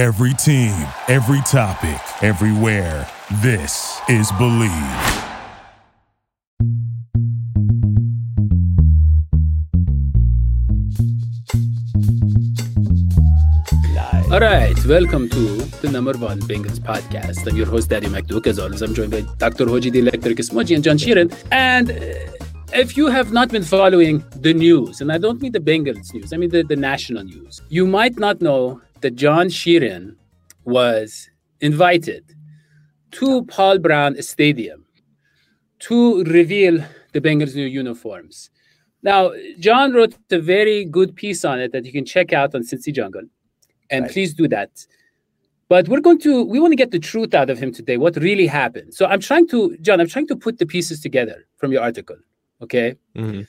Every team, every topic, everywhere. This is Bleav. All right, welcome to the number one Bengals podcast. I'm your host, Daddy McDuke. As always, I'm joined by Dr. Hoji the Electric Ismoji and John Sheeran. And uh, if you have not been following the news, and I don't mean the Bengals news, I mean the, the national news, you might not know that John Sheeran was invited to Paul Brown Stadium to reveal the Bengals' new uniforms. Now, John wrote a very good piece on it that you can check out on Cincy Jungle and right. please do that. But we're going to we want to get the truth out of him today. What really happened? So I'm trying to, John. I'm trying to put the pieces together from your article. Okay. Mm-hmm.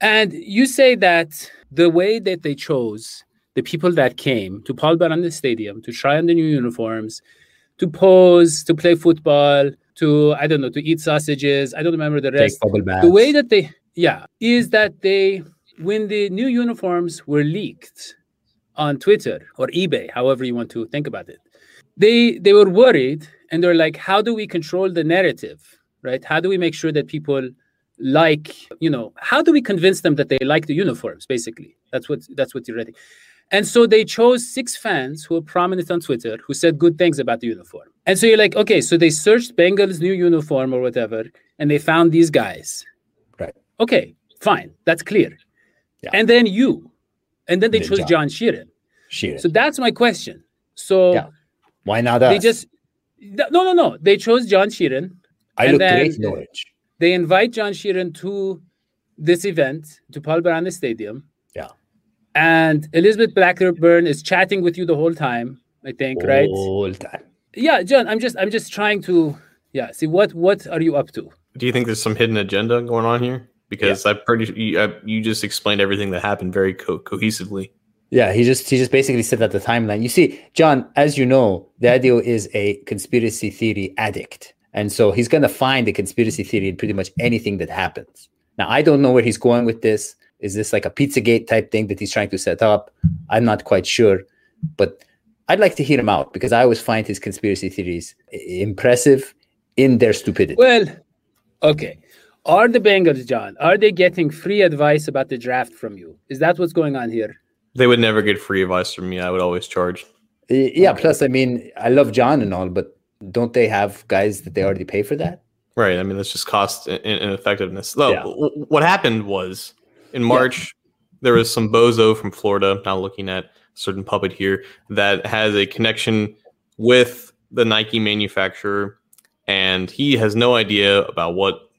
And you say that the way that they chose the people that came to Paul Brown Stadium to try on the new uniforms, to pose, to play football, to I don't know, to eat sausages. I don't remember the rest. The way that they, yeah, is that they when the new uniforms were leaked on Twitter or eBay, however you want to think about it. They they were worried and they're like, how do we control the narrative? Right? How do we make sure that people like, you know, how do we convince them that they like the uniforms? Basically, that's what that's what you're writing. And so they chose six fans who are prominent on Twitter who said good things about the uniform. And so you're like, okay, so they searched Bengals new uniform or whatever, and they found these guys. Right. Okay, fine. That's clear. Yeah. And then you, and then they chose John. John Sheeran. Sheeran. So that's my question. So yeah. why not us? They just no, no, no. They chose John Sheeran. I look great Norwich. They invite John Sheeran to this event to Paul Brown Stadium. Yeah. And Elizabeth Blackburn is chatting with you the whole time. I think, whole right? Whole time. Yeah, John. I'm just, I'm just trying to, yeah. See what, what are you up to? Do you think there's some hidden agenda going on here? Because yeah. I pretty, you, I, you just explained everything that happened very co- cohesively. Yeah, he just he just basically said that the timeline. You see, John, as you know, Daddio is a conspiracy theory addict. And so he's gonna find a conspiracy theory in pretty much anything that happens. Now I don't know where he's going with this. Is this like a Pizzagate type thing that he's trying to set up? I'm not quite sure. But I'd like to hear him out because I always find his conspiracy theories impressive in their stupidity. Well, okay. Are the Bengals, John, are they getting free advice about the draft from you? Is that what's going on here? They would never get free advice from me. I would always charge. Yeah. Plus, I mean, I love John and all, but don't they have guys that they already pay for that? Right. I mean, that's just cost and, effectiveness. Though, yeah. what happened was in March, yeah. there was some bozo from Florida. Now looking at a certain puppet here that has a connection with the Nike manufacturer, and he has no idea about what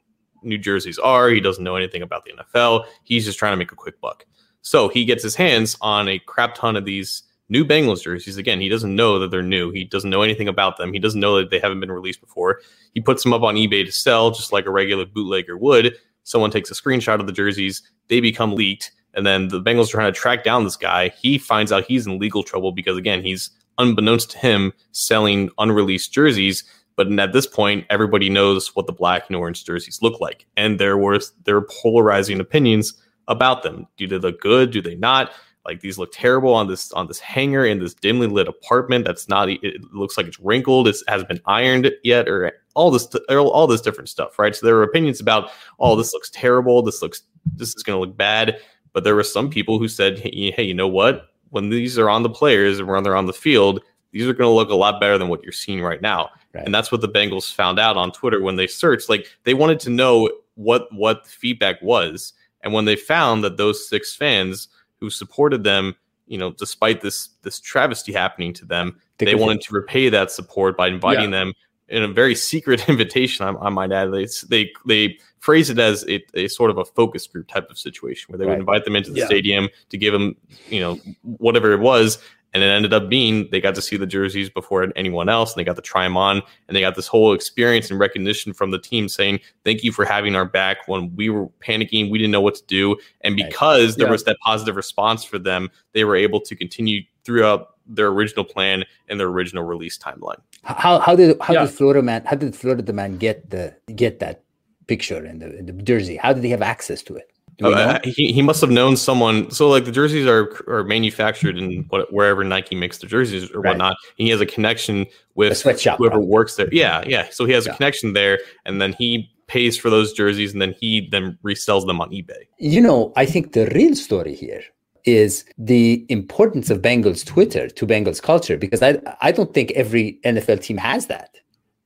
New Jerseys are. He doesn't know anything about the NFL. He's just trying to make a quick buck. So he gets his hands on a crap ton of these new Bengals jerseys. Again, he doesn't know that they're new. He doesn't know anything about them. He doesn't know that they haven't been released before. He puts them up on eBay to sell, just like a regular bootlegger would. Someone takes a screenshot of the jerseys, they become leaked, and then the Bengals are trying to track down this guy. He finds out he's in legal trouble because, again, he's unbeknownst to him selling unreleased jerseys. But at this point, everybody knows what the black and orange jerseys look like, and there were there were polarizing opinions about them. Do they look good? Do they not? Like these look terrible on this on this hanger in this dimly lit apartment. That's not. It looks like it's wrinkled. It hasn't been ironed yet, or all this all this different stuff, right? So there were opinions about, oh, mm-hmm. this looks terrible. This looks this is going to look bad. But there were some people who said, hey, you know what? When these are on the players and when they're on the field, these are going to look a lot better than what you're seeing right now. Right. And that's what the Bengals found out on Twitter when they searched. Like they wanted to know what what the feedback was and when they found that those six fans who supported them, you know, despite this this travesty happening to them, they wanted to repay that support by inviting yeah. them in a very secret invitation. I, I might add, they they they phrase it as a, a, sort of a focus group type of situation where they right. would invite them into the yeah. stadium to give them, you know, whatever it was, and it ended up being they got to see the jerseys before anyone else, and they got to try them on, and they got this whole experience and recognition from the team saying, "Thank you for having our back when we were panicking, we didn't know what to do." And because there yeah. was that positive response for them, they were able to continue throughout their original plan and their original release timeline. How how did how yeah. did Florida man how did Florida man get the get that picture in the, the jersey? How did he have access to it? Uh, he, he must have known someone. So like the jerseys are are manufactured in what, wherever Nike makes the jerseys or right. whatnot. He has a connection with a sweatshop, whoever works there. Yeah, yeah. So he has yeah. a connection there, and then he pays for those jerseys, and then he then resells them on eBay. You know, I think the real story here is the importance of Bengals Twitter to Bengals culture because I I don't think every NFL team has that.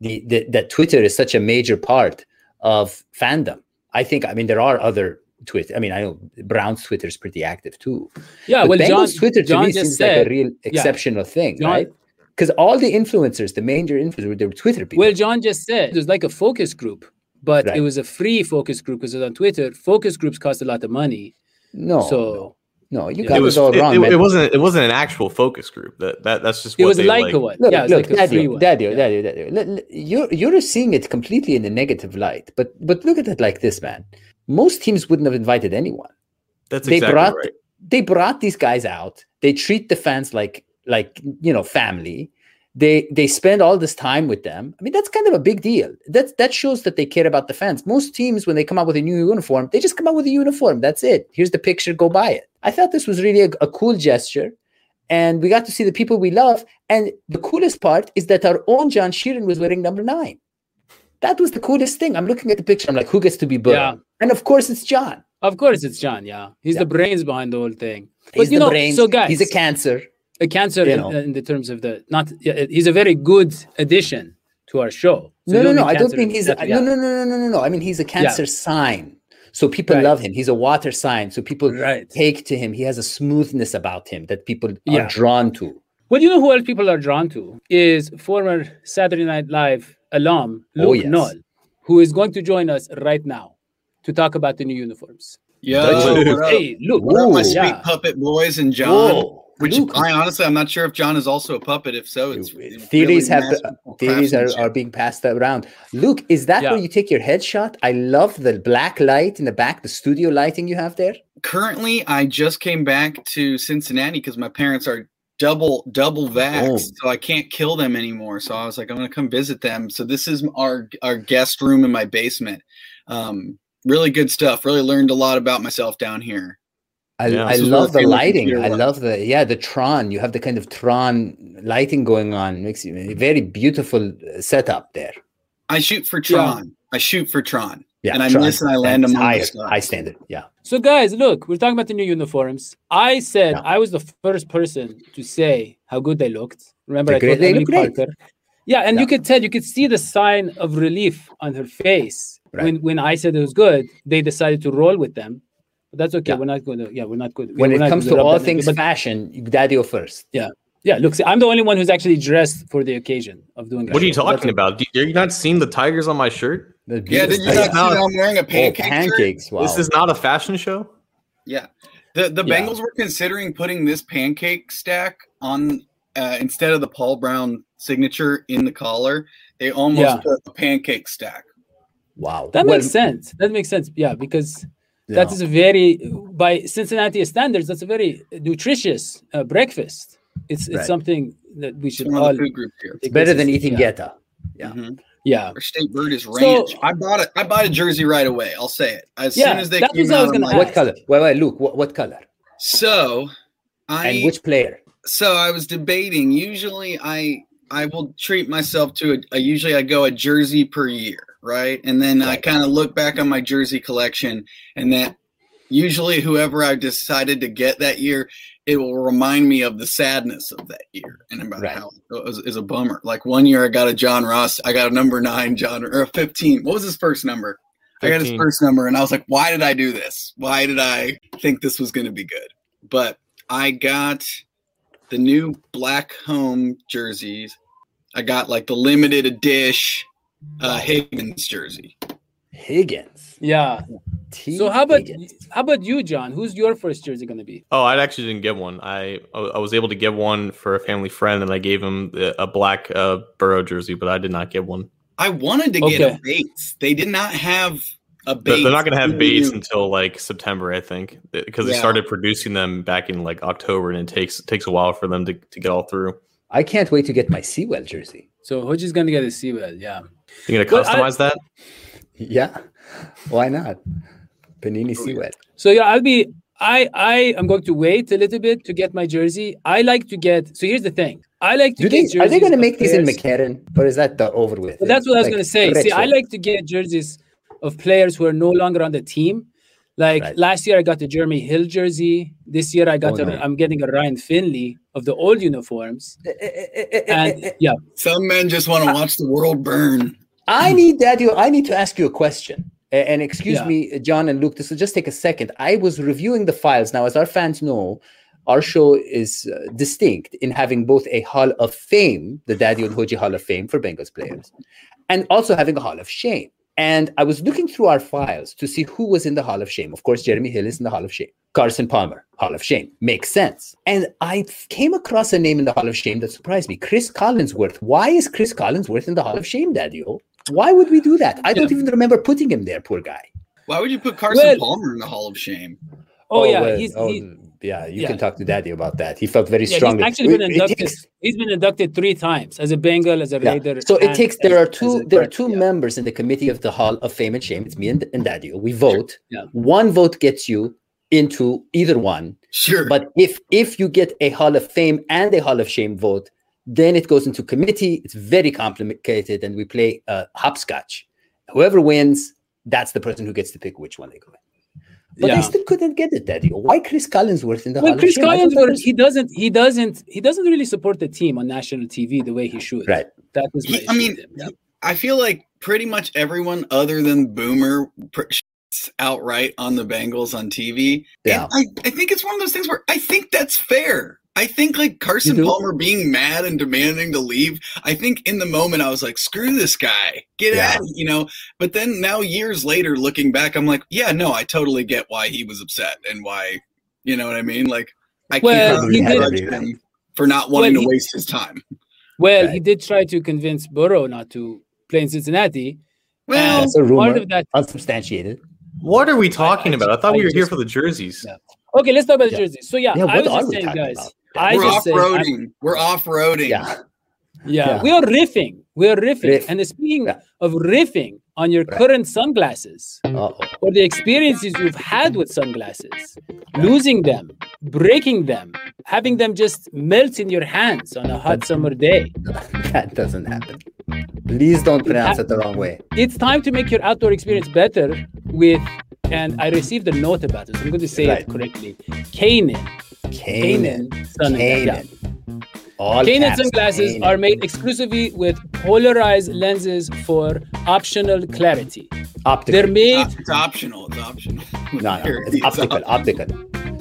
The, the that Twitter is such a major part of fandom. I think I mean there are other Twitter. I mean, I know Brown's Twitter is pretty active too. Yeah, but well, Bengals John, Twitter to John me seems said, like a real exceptional yeah. thing, John, right? Because all the influencers, the major influencers, they were Twitter people. Well, John just said was like a focus group, but right. it was a free focus group because it was on Twitter. Focus groups cost a lot of money. No, so no. No, you got it, was, it all wrong. It, it, wasn't. It wasn't an actual focus group. That that that's just. It was like, like a one. Look, yeah, look, like Daddy, one. Daddy, yeah. Daddy, Daddy. You're you're seeing it completely in a negative light. But but look at it like this, man. Most teams wouldn't have invited anyone. That's they exactly brought, right. They brought these guys out. They treat the fans like like you know family they they spend all this time with them. I mean that's kind of a big deal. That that shows that they care about the fans. Most teams when they come out with a new uniform they just come out with a uniform. That's it. Here's the picture. Go buy it. I thought this was really a, a cool gesture. And we got to see the people we love. And the coolest part is that our own john sheeran was wearing number nine. That was the coolest thing. I'm looking at the picture. I'm like who gets to be Burrow? Yeah. and of course it's john. Of course it's john. Yeah. He's Yeah. the brains behind the whole thing. He's but you the know brains. so guys he's a cancer a cancer you in, know. in the terms of the not he's a very good addition to our show So no, no, no. I don't cancer think he's. A, that- No, yeah. no, no, no, no, no, no. I mean, he's a cancer sign. So people Right. love him. He's a water sign. So people Right. take to him. He has a smoothness about him that people Yeah. are drawn to. Well, you know who else people are drawn to is former Saturday Night Live alum oh, Luke Oh, yes. Null, who is going to join us right now to talk about the new uniforms. Yo, Dutch- what up? Hey, Luke. What up, my Ooh. sweet puppet boys and John? Whoa, Which Luke. I honestly, I'm not sure if John is also a puppet. If so, it's it's theories really have masterful theories are, are being passed around. Luke, is that Yeah. where you take your headshot? I love the black light in the back, the studio lighting you have there. Currently, I just came back to Cincinnati because my parents are double double vaxxed, Oh. so I can't kill them anymore. So I was like, I'm gonna come visit them. So this is our our guest room in my basement. Um, really good stuff. Really learned a lot about myself down here. I, Yeah. I This is where love the lighting. I love the yeah the Tron. You have the kind of Tron lighting going on. Makes you a very beautiful uh, setup there. I shoot for Tron. I shoot for Tron. Yeah, And I Tron. miss and I land That's among the higher, stars. high standard. Yeah. So, guys, look, we're talking about the new uniforms. I said Yeah. I was the first person to say how good they looked. Remember, They're I great. told Emily. Parker. Yeah, and Yeah. you could tell, you could see the sign of relief on her face Right. when when I said it was good. They decided to roll with them. But that's okay. Yeah. We're not going to. Yeah, we're not good. When we're it comes gonna all things But- fashion, Daddio first. yeah, yeah. look, see, I'm the only one who's actually dressed for the occasion of doing. that What are you show. That's talking about? Do- Are you not seeing the tigers on my shirt? The Yeah, did you not see not- that I'm wearing a Oh, pancake? shirt? pancakes. Wow. This is not a fashion show. Yeah. The the Yeah. Bengals were considering putting this pancake stack on uh, instead of the Paul Brown signature in the collar. They almost Yeah. put a pancake stack. wow. That Well, makes sense. That makes sense. Yeah, because yeah. that is a very by Cincinnati standards. That's a very nutritious uh, breakfast. It's it's Right. something that we It's should one of all. the food groups here. take better than as- eating yeah. goetta. Yeah. Mhm. Yeah, Our state bird is ranch. I bought it. I bought a jersey right away. I'll say it as Yeah, soon as they that came was what I out. was I'm gonna like, What color? Wait, wait, Luke. What, what color? so I and which player? so I was debating. Usually, I I will treat myself to a, a usually I go a jersey per year, right? And then I kind of look back on my jersey collection, and that usually whoever I decided to get that year, it will remind me of the sadness of that year and about Right. how it was, is a bummer. Like one year, I got a John Ross, I got a number nine John or a fifteen. What was his first number? I got his first number, and I was like, why did I do this? Why did I think this was going to be good? But I got the new black home jerseys. I got like the limited edition uh, Higgins jersey. Higgins. yeah. T. So how about Higgins. how about you, John? Who's your first jersey going to be? Oh, I actually didn't get one. I I was able to get one for a family friend, and I gave him a black uh, Burrow jersey, but I did not get one. I wanted to get a Bates. They did not have a They're, Bates. they're not going to have in Bates the- until like September, I think, because they Yeah. started producing them back in like October, and it takes takes a while for them to, to get all through. I can't wait to get my Sewell jersey. So Hoji's going to get a Sewell. Yeah. You gonna Well, I- customize that? Yeah. Why not? Panini oh, Sweat. So yeah, I'll be. I I am going to wait a little bit to get my jersey. I like to get. So here's the thing. I like to Do get they, are they going to make these in players- McCarran, or is that the over with? Well, that's what I was going to say. See, I like to get jerseys of players who are no longer on the team. Like Right. last year, I got the Jeremy Hill jersey. This year, I got Oh, a, no. I'm getting a Ryan Finley of the old uniforms. Eh, eh, eh, and yeah, Some men just want to watch the world burn. I need that. You, I need to ask you a question. And excuse Yeah. me, John and Luke. This will just take a second. I was reviewing the files. Now, as our fans know, our show is uh, distinct in having both a Hall of Fame, the Daddy and Hoji Hall of Fame for Bengals players, and also having a Hall of Shame. And I was looking through our files to see who was in the Hall of Shame. Of course, Jeremy Hill is in the Hall of Shame. Carson Palmer, Hall of Shame. Makes sense. And I came across a name in the Hall of Shame that surprised me Chris Collinsworth. Why is Chris Collinsworth in the Hall of Shame, Daddy? Why would we do that? I don't even remember putting him there, poor guy. Why would you put Carson Well- Palmer in the Hall of Shame? oh, oh yeah, well, he's, oh, he, mm. Yeah, you yeah. can talk to Daddy about that. He felt very yeah, strongly. he's actually been It- it inducted. takes- he's been inducted three times as a Bengal, as a Yeah. Raider. So it and takes. as- There are two. a There are two Yeah. members in the committee of the Hall of Fame and Shame. It's me and, and Daddy. We vote. Yeah. One vote gets you into either one. Sure. But if if you get a Hall of Fame and a Hall of Shame vote, then it goes into committee. It's very complicated, and we play uh, hopscotch. Whoever wins, that's the person who gets to pick which one they go in. But Yeah. they still couldn't get it, Daddy. Why Chris Collinsworth in the Well, Hall Chris of Shame? I don't Collinsworth, he doesn't, he doesn't, he doesn't really support the team on national TV the way he should. Right. That was my He- I mean. Yeah. I feel like pretty much everyone other than Boomer pr- shits outright on the Bengals on TV. Yeah. And I, I think it's one of those things where I think that's fair. I think like Carson You do? Palmer being mad and demanding to leave. I think in the moment I was like, screw this guy, get Yeah. out, you know. But then now years later, looking back, I'm like, yeah, no, I totally get why he was upset and why, you know what I mean? Like, I Well, can't he did- judge him for not wanting Well, to he- waste his time. Well, Right. he did try to convince Burrow not to play in Cincinnati. Well, That's a Part rumor, of that. unsubstantiated. What are we talking I about? I thought we I were here for the jerseys. Yeah. Okay, let's talk about the Yeah. jerseys. So yeah, Yeah, I what was are just we saying, talking guys. about? I we're just off roading. We're off roading. Yeah. yeah, Yeah. we are riffing. We are riffing. Riff. And speaking Yeah. of riffing on your Right. current sunglasses Uh-oh. or the experiences you've had with sunglasses, losing them, breaking them, having them just melt in your hands on a hot summer day. That doesn't happen. Please don't pronounce it the wrong way. It's time to make your outdoor experience better with, and I received a note about it, so I'm going to say Right. it correctly. Kaenon. Canaan. Kaenon. sunglasses. Canaan. All Kaenon caps, sunglasses Canaan. are made exclusively with polarized lenses for optional clarity. optical. They're made. It's optional. It's optional. no, no, it's it's optical. op- Optical.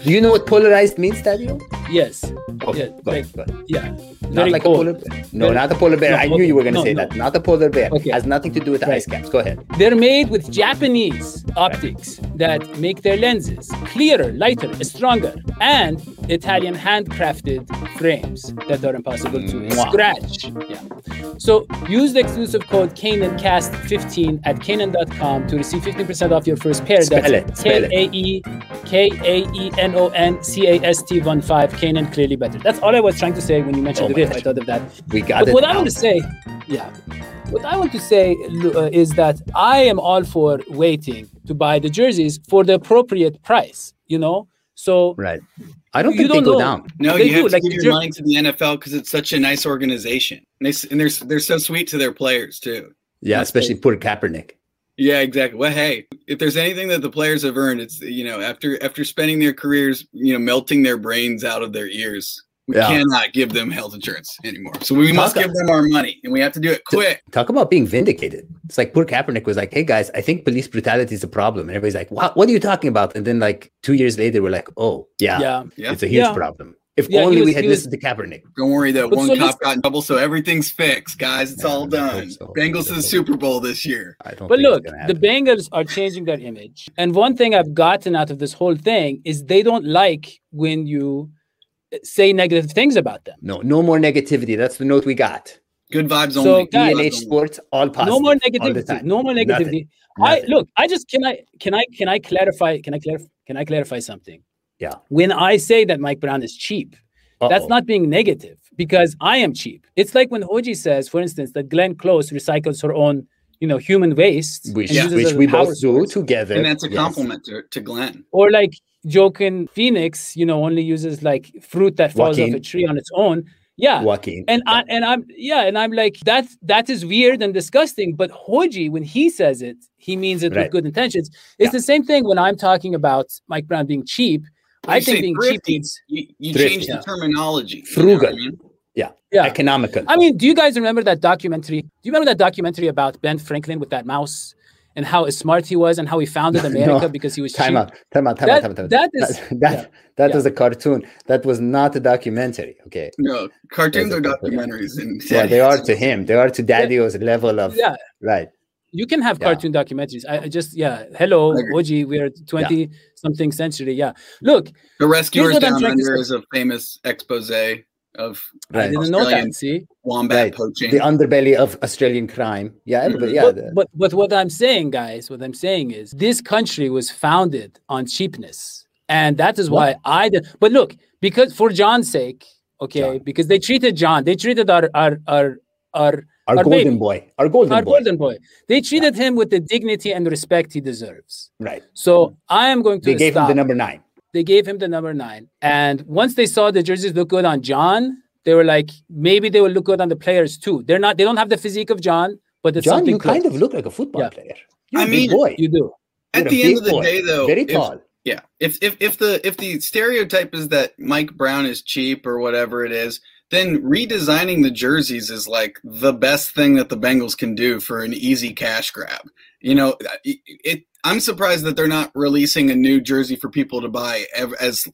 Do you know what polarized means, Daddy? Yes. Okay, Yeah, go like- ahead, go ahead. Yeah. Not Very like cold. a polar bear. No, Very- not a polar bear. No, I knew you were going to No, say no. that. Not a polar bear. Okay. Has nothing to do with the Right. ice caps. Go ahead. They're made with Japanese optics that make their lenses clearer, lighter, stronger, and Italian handcrafted frames that are impossible to Mwah. scratch. Yeah. So use the exclusive code KaenonCast15 at Kaenon.com to receive 15% off your first pair. Spell That's it, spell it. K A E K A E N O N C A S T 1 5. Kaenon clearly better. That's all I was trying to say when you mentioned Oh the riff. I thought of that. We got But it. what I want to say, yeah, what I want to say uh, is that I am all for waiting to buy the jerseys for the appropriate price. You know, so Right. I don't You think they don't go know. down. No, They you have do, to like give your jer- money to the NFL because it's such a nice organization. And, they, and they're they're so sweet to their players too. Yeah, That's especially poor Kaepernick. Yeah, exactly. Well, hey, if there's anything that the players have earned, it's you know after after spending their careers, you know, melting their brains out of their ears, we Yeah. cannot give them health insurance anymore. So we must Talk- give them our money, and we have to do it quick. Talk about being vindicated. It's like poor Kaepernick was like, "Hey guys, I think police brutality is a problem," and everybody's like, "What? What are you talking about?" And then like two years later, we're like, "Oh, yeah, yeah, Yeah, it's a huge Yeah. problem." If Yeah, he only we had he was- listened to Kaepernick. don't worry. That But one so cop got in trouble, so everything's fixed, guys. It's Yeah, all done. so. Bengals to the Super Bowl this year. I don't. But look, the. Bengals are changing their image, and one thing I've gotten out of this whole thing is they don't like when you say negative things about them. no, no more negativity. That's the note we got. Good vibes So, only. guys- DNH Sports, all positive. no more negativity. No more Nothing. negativity. I look. I just can I can I can I clarify? Can I clarify? Can I clarify something? Yeah. When I say that Mike Brown is cheap, that's Uh-oh. not being negative because I am cheap. It's like when Hoji says, for instance, that Glenn Close recycles her own you know human waste, which, and uses which it as a we power both do together. and that's a yes. compliment to, to Glenn. or like Joaquin Phoenix, you know, only uses like fruit that falls Joaquin. off a tree on its own. Yeah. Joaquin. And I and I'm yeah, and I'm like that's that is weird and disgusting. But Hoji, when he says it, he means it Right. with good intentions. It's Yeah. the same thing when I'm talking about Mike Brown being cheap. When I you think say being cheap means You, you Thrifty. change Yeah. the terminology. you know I mean? yeah. yeah. Economical. I mean, do you guys remember that documentary? Do you remember that documentary about Ben Franklin with that mouse and how smart he was and how he founded America No. because he was time cheap? out. Time out. Time That- out. Time out. That is- that that, yeah, that yeah. was a cartoon. That was not a documentary. Okay. No, cartoons are a couple, yeah. documentaries. And Yeah, they are to him. They are to Daddy-O's level of Yeah. right. You can have Yeah. cartoon documentaries. I, I just yeah. Hello, I. Oji. We're twenty something century. Yeah. Look, The Rescuers Down trying Under is a famous expose of I Right. didn't know Australian that. See, wombat Right. poaching. The underbelly of Australian crime. Yeah, mm-hmm. everybody. Yeah. but, the- but but what I'm saying, guys, what I'm saying is this country was founded on cheapness, and that is why I did. But look, because for John's sake, okay, John. because they treated John, they treated our our our our our our golden baby. boy. Our golden our boy. golden boy. They treated him with the dignity and respect he deserves. Right. So I am going to They gave stop. him the number nine. They gave him the number nine. And once they saw the jerseys look good on John, they were like, maybe they will look good on the players too. They're not, they don't have the physique of John, but it's John, something you kind of look like a football Yeah. player. You're I a big mean, boy. You do. At You're the end of the boy. day, though, very if- tall. Yeah. If if if the if the stereotype is that Mike Brown is cheap or whatever it is, then redesigning the jerseys is like the best thing that the Bengals can do for an easy cash grab. You know, uh, it, it I'm surprised that they're not releasing a new jersey for people to buy ev- as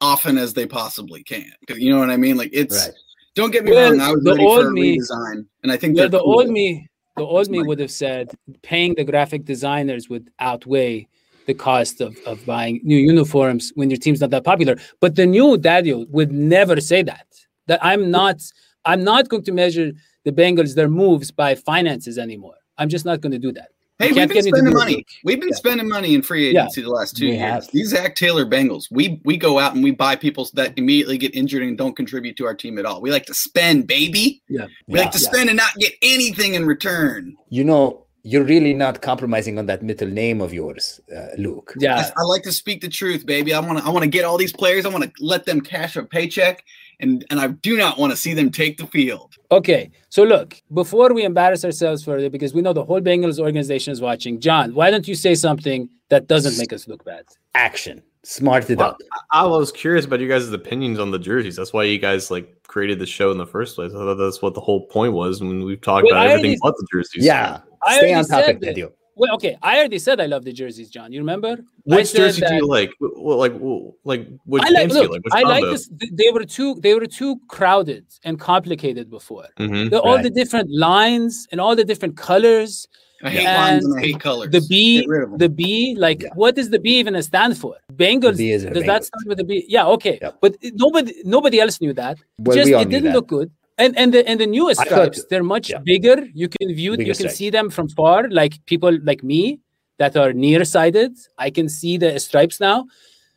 often as they possibly can. You know what I mean? Like it's Right. don't get me Well, wrong, I was the ready old for a me- redesign and I think Yeah, the cool. old me, the old me would have said paying the graphic designers would outweigh the cost of, of buying new uniforms when your team's not that popular. But the new Dadio would never say that. That I'm not I'm not going to measure the Bengals their moves by finances anymore. I'm just not going to do that. Hey, You we've been get me to spending do it. money. We've been Yeah. spending money in free Yeah. agency the last two We years. have. These Zac Taylor Bengals, we we go out and we buy people that immediately get injured and don't contribute to our team at all. We like to spend, baby. Yeah. We like to Yeah. spend and not get anything in return. You know, you're really not compromising on that middle name of yours, uh, Luke. Yeah. I like to speak the truth, baby. I want to I want to get all these players. I want to let them cash a paycheck, and and I do not want to see them take the field. Okay. So look, before we embarrass ourselves further, because we know the whole Bengals organization is watching, John, why don't you say something that doesn't make us look bad? Action. Smart it Well, up. I was curious about you guys' opinions on the jerseys. That's why you guys like created the show in the first place. I thought that's what the whole point was when we've talked Well, about I everything already- but the jerseys. Yeah. I Stay on topic, said that. Well, okay. I already said I love the jerseys, John. You remember? Which said jersey do you like? Wh- wh- like, wh- like which I like, pants do you look, like? Which I like combo? this. th- They were too, they were too crowded and complicated before. Mhm. The, all Right. the different lines and all the different colors. I hate And lines and I hate colors. The B, Get rid of 'em. the B, like Yeah. what does the B even stand for? Bengals. B is a does that start with a B? Yeah, okay. Yep. But nobody, nobody else knew that. Well, Just we all it knew didn't that. look good. And and the and the newest I thought- stripes, they're much yeah. bigger. You can view, Bigger you can stripes. see them from far. Like people like me that are nearsighted, I can see the stripes now,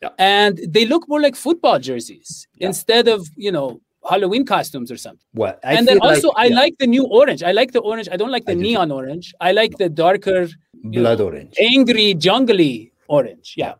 Yeah. and they look more like football jerseys Yeah. instead of you know Halloween costumes or something. Well, I and then also, like, I yeah, like the new orange. I like the orange. I don't like the I do neon orange. I like the darker, blood know, orange. angry, jungly orange. Yeah.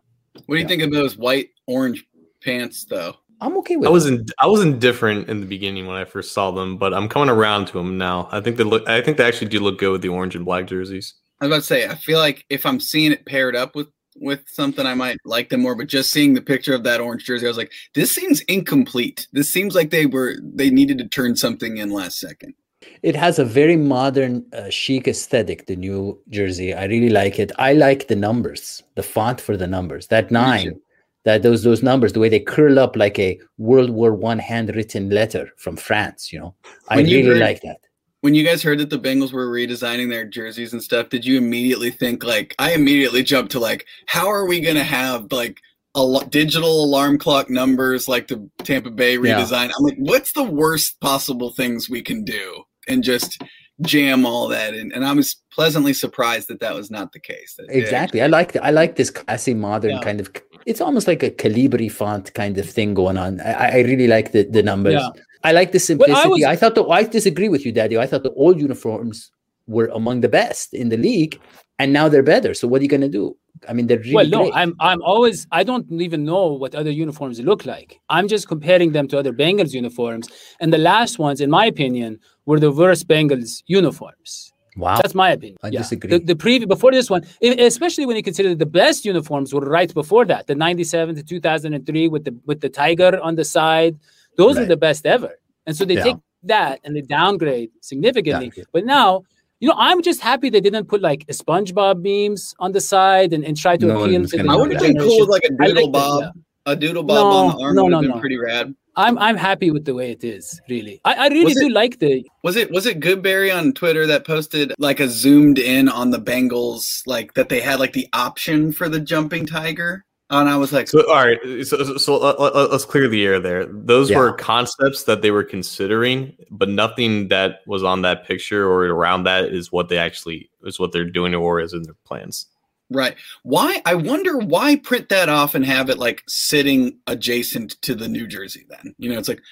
what do you yeah. think of those white orange pants though? I'm okay with I was in, I was indifferent in the beginning when I first saw them, but I'm coming around to them now. I think they look. I think they actually do look good with the orange and black jerseys. I was about to say, I feel like if I'm seeing it paired up with with something, I might like them more. But just seeing the picture of that orange jersey, I was like, this seems incomplete. This seems like they were they needed to turn something in last second. It has a very modern, uh, chic aesthetic. The new jersey, I really like it. I like the numbers, the font for the numbers. That nine, that those those numbers, the way they curl up like a World War One handwritten letter from France. You know, I When you really heard- like that. When you guys heard that the Bengals were redesigning their jerseys and stuff, did you immediately think like I immediately jumped to like, how are we gonna have like a lo- digital alarm clock numbers like the Tampa Bay Yeah. redesign? I'm like, what's the worst possible things we can do? And just jam all that in. And I was pleasantly surprised that that was not the case. That Exactly. I like I like this classy, modern Yeah. kind of. It's almost like a Calibri font kind of thing going on. I, I really like the the numbers. Yeah. I like the simplicity. was- I thought the I disagree with you, Daddy. I thought the old uniforms were among the best in the league, and now they're better. So what are you going to do? I mean, they're really well. No, great. I'm I'm always I don't even know what other uniforms look like. I'm just comparing them to other Bengals uniforms, and the last ones, in my opinion, were the worst Bengals uniforms. Wow, that's my opinion. I yeah. disagree. The, the previous before this one, especially when you consider the best uniforms were right before that, the '97 to 2003 with the with the tiger on the side. Those right. were the best ever, and so they yeah. take that and they downgrade significantly. Downgrade. But now you know, I'm just happy they didn't put like SpongeBob memes on the side and, and try to no appeal to the I would have been cool with like a doodle bob, yeah. A doodle bob no, on the arm no, would have no, been no. pretty rad. I'm I'm happy with the way it is. Really, I, I really do like the. Was it was it Goodberry on Twitter that posted like a zoomed in on the Bengals, like that they had like the option for the jumping tiger? And I was like, so, all right, so, so, so let, us clear the air there. Those yeah. were concepts that they were considering, but nothing that was on that picture or around that is what they actually is what they're doing or is in their plans. Right. Why? I wonder why print that off and have it like sitting adjacent to the New Jersey. Then you know, it's like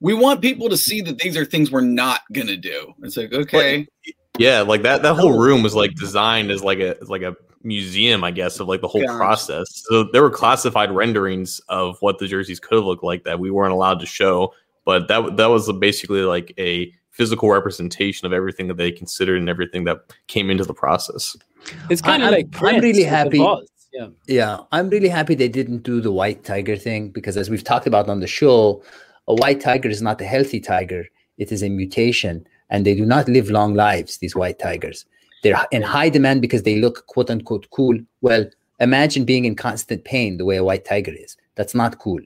we want people to see that these are things we're not gonna do. It's like okay. Yeah, like that. That whole oh. room was like designed as like a like a museum, I guess, of like the whole process. So there were classified renderings of what the jerseys could look like that we weren't allowed to show, but that that was basically like a physical representation of everything that they considered and everything that came into the process. It's kind of like I'm really happy. Yeah. yeah, I'm really happy they didn't do the white tiger thing because, as we've talked about on the show, a white tiger is not a healthy tiger; it is a mutation, and they do not live long lives. These white tigers, they're in high demand because they look quote unquote cool. Well, imagine being in constant pain the way a white tiger is. That's not cool.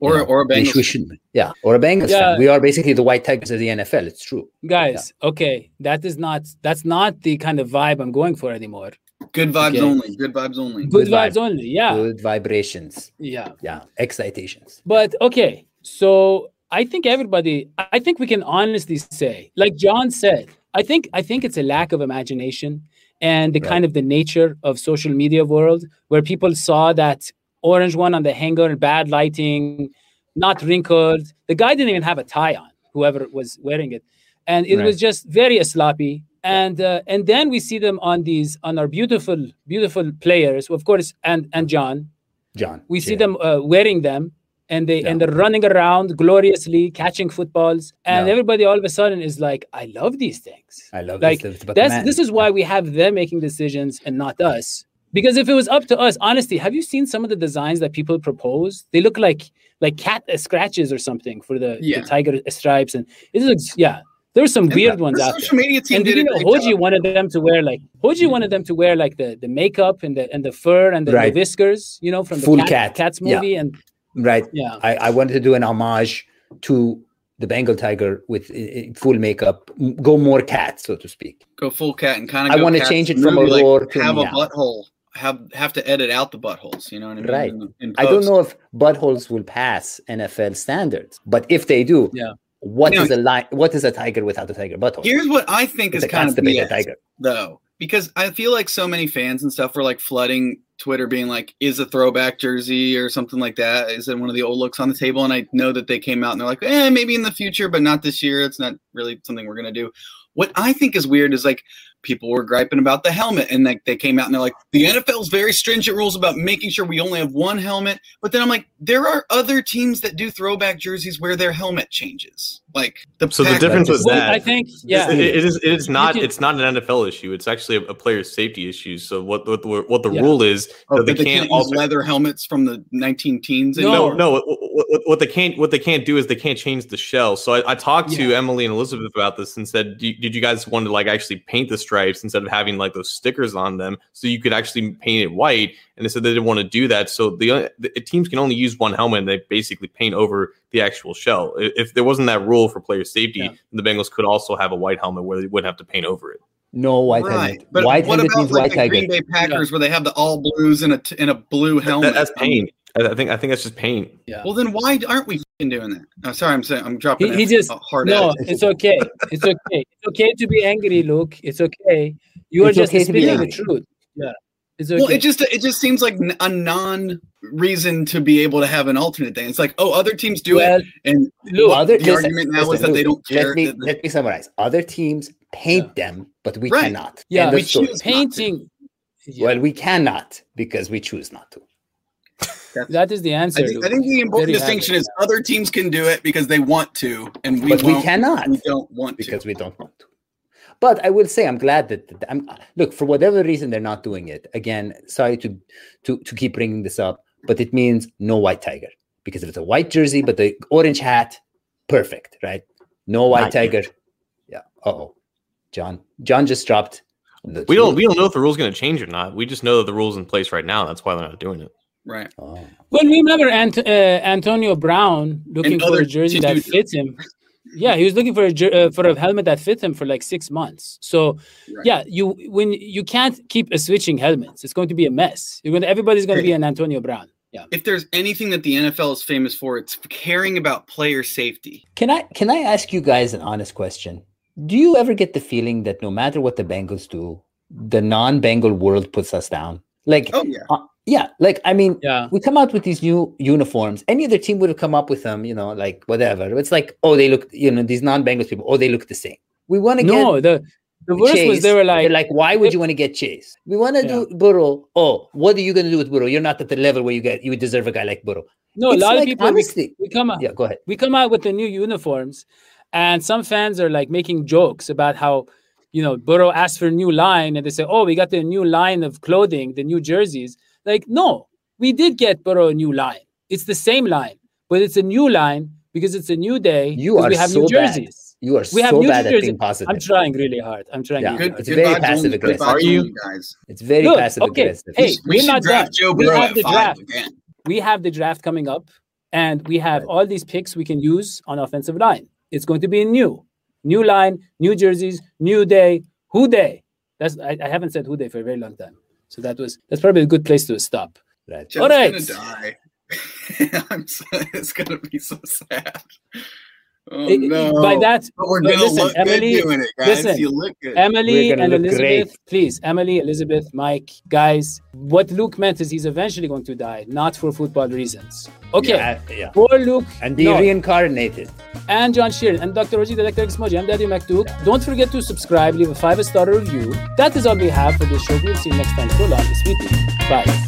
Or, you know, or a Bengals. We shouldn't. yeah, or a Bengals yeah. fan. We are basically the white tigers of the NFL. It's true, guys. Yeah. Okay, that is not that's not the kind of vibe I'm going for anymore. Good vibes okay. only. Good vibes only. Good, Good vibes vibe. only. Yeah. Good vibrations. Yeah. Yeah. Excitations. But okay, so I think everybody. I think we can honestly say, like John said, I think I think it's a lack of imagination and the right. kind of the nature of social media world where people saw that orange one on the hanger, bad lighting, not wrinkled. The guy didn't even have a tie on, whoever was wearing it, and it right. was just very sloppy. And uh, and then we see them on these on our beautiful beautiful players, of course, and and John. John. We see them uh, wearing them and they and they're running around gloriously catching footballs and yeah. everybody all of a sudden is like i love these things i love like that's this is why we have them making decisions and not us because if it was up to us honestly have you seen some of the designs that people propose they look like like cat uh, scratches or something for the, yeah. the tiger stripes and it looks yeah there's some and weird ones out social there. media team and did you know, Hoji job. wanted them to wear like Hoji mm. wanted them to wear like the the makeup and the and the fur and the, right. the whiskers, you know, from the Full cat, cat. Cats movie, yeah. and right? Yeah. I, I wanted to do an homage to the Bengal tiger with full makeup, go more cat, so to speak. Go full cat and kind of. I want to change it from a like roar to have a butthole. Have have to edit out the buttholes. You know what I mean? Right. In, in I don't know if buttholes will pass NFL standards, but if they do, yeah. What is a line? What is a tiger without a tiger butthole? Here's what I think it's is kind of the BS, tiger, though, because I feel like so many fans and stuff were like flooding Twitter being like, is a throwback jersey or something like that? Is it one of the old looks on the table? And I know that they came out and they're like, eh, maybe in the future, but not this year. It's not really something we're going to do. What I think is weird is like people were griping about the helmet and like they came out and they're like the NFL's very stringent rules about making sure we only have one helmet. But then I'm like there are other teams that do throwback jerseys where their helmet changes. Like the so the difference with that I think yeah. it, it is it is not it's not an NFL issue it's actually a, a player safety issue so what what, what the yeah. rule is oh, that they, can't, can't also, leather helmets from the 19 teens no. no what, what, what, they can't what they can't do is they can't change the shell. So I, I talked to. Emily and Elizabeth about this and said did you guys want to like actually paint the stripes instead of having like those stickers on them, so you could actually paint it white. And they said they didn't want to do that, so the, uh, the uh, teams can only use one helmet. and They basically paint over the actual shell. If there wasn't that rule for player safety, yeah. the Bengals could also have a white helmet where they wouldn't have to paint over it. No white right. helmet. But white what helmet about means like white the. Green Bay Packers yeah. where they have the all blues in a in a blue helmet? That, that's paint. I think I think that's just paint. Yeah. Well, then why aren't we doing that? Oh, sorry, I'm saying I'm dropping. He, he just hard. No, it's okay. It's okay. It's okay to be angry, Luke. It's okay. You are it's just okay speaking the truth. Yeah. Okay. Well, it just it just seems like a non reason to be able to have an alternate thing. It's like, oh, other teams do well, it, and look, other, the listen, argument now listen, is that Luke, they don't care. Let me, let me summarize. Other teams paint yeah. them, but we right. cannot. Yeah, we choose painting. Yeah. Well, we cannot because we choose not to. That is the answer. I think, I think the important distinction is other teams can do it because they want to, and we but we cannot. We don't want because to. we don't want to. But I will say I'm glad that, that I'm look for whatever reason they're not doing it. Again, sorry to to to keep bringing this up, but it means no white tiger because if it's a white jersey but the orange hat, perfect, right? No white not tiger. Yet. Yeah. oh, John. John just dropped. we don't we don't know if the rule's going to change or not. We just know that the rule's in place right now. That's why they're not doing it. Right. Oh. Well, remember Ant- uh, Antonio Brown looking and for a jersey that fits him. Yeah, he was looking for a uh, for a helmet that fits him for like six months. So, right. yeah, you when you can't keep switching helmets, it's going to be a mess. You're going to, everybody's going to be an Antonio Brown. Yeah. If there's anything that the NFL is famous for, it's caring about player safety. Can I can I ask you guys an honest question? Do you ever get the feeling that no matter what the Bengals do, the non-Bengal world puts us down? Like, oh yeah. Uh, yeah, like I mean, yeah. we come out with these new uniforms. Any other team would have come up with them, you know, like whatever. It's like, oh, they look, you know, these non-Bengals people, oh, they look the same. We want to no, get the the worst Chase. was they were like, They're like, why would you want to get Chase? We want to yeah. do Burrow. Oh, what are you going to do with Burrow? You're not at the level where you get you deserve a guy like Burrow. No, it's a lot like, of people. Honestly, we, we come out. Yeah, go ahead. We come out with the new uniforms, and some fans are like making jokes about how you know Burrow asked for a new line, and they say, oh, we got the new line of clothing, the new jerseys. Like, no, we did get Burrow a new line. It's the same line, but it's a new line because it's a new day. You are we have so new jerseys. Bad. You are we have so new bad jerseys. at being positive. I'm trying really hard. I'm trying. Yeah. Good, it's good very passive aggressive. Are you guys? It's very Look, passive okay. aggressive. Hey, we are not draft Joe we have the draft. Again. We have the draft coming up, and we have right. all these picks we can use on offensive line. It's going to be new, new line, new jerseys, new day. Who day? That's I, I haven't said who day for a very long time. So that was that's probably a good place to stop. Right. All right. Gonna die. I'm so, it's gonna be so sad. Oh, it, no. By that, but we're gonna listen, look Emily, good doing it, guys. Listen, you look good. Emily and Elizabeth, great. please, Emily, Elizabeth, Mike, guys. What Luke meant is he's eventually going to die, not for football reasons. Okay, yeah, yeah. for Luke and be no. reincarnated. And John Sheeran and Dr. Roji, the Dr. Moji. I'm Daddy McDuke. Yeah. Don't forget to subscribe, leave a five star review. That is all we have for this show. We'll see you next time. So long, sweet. Bye.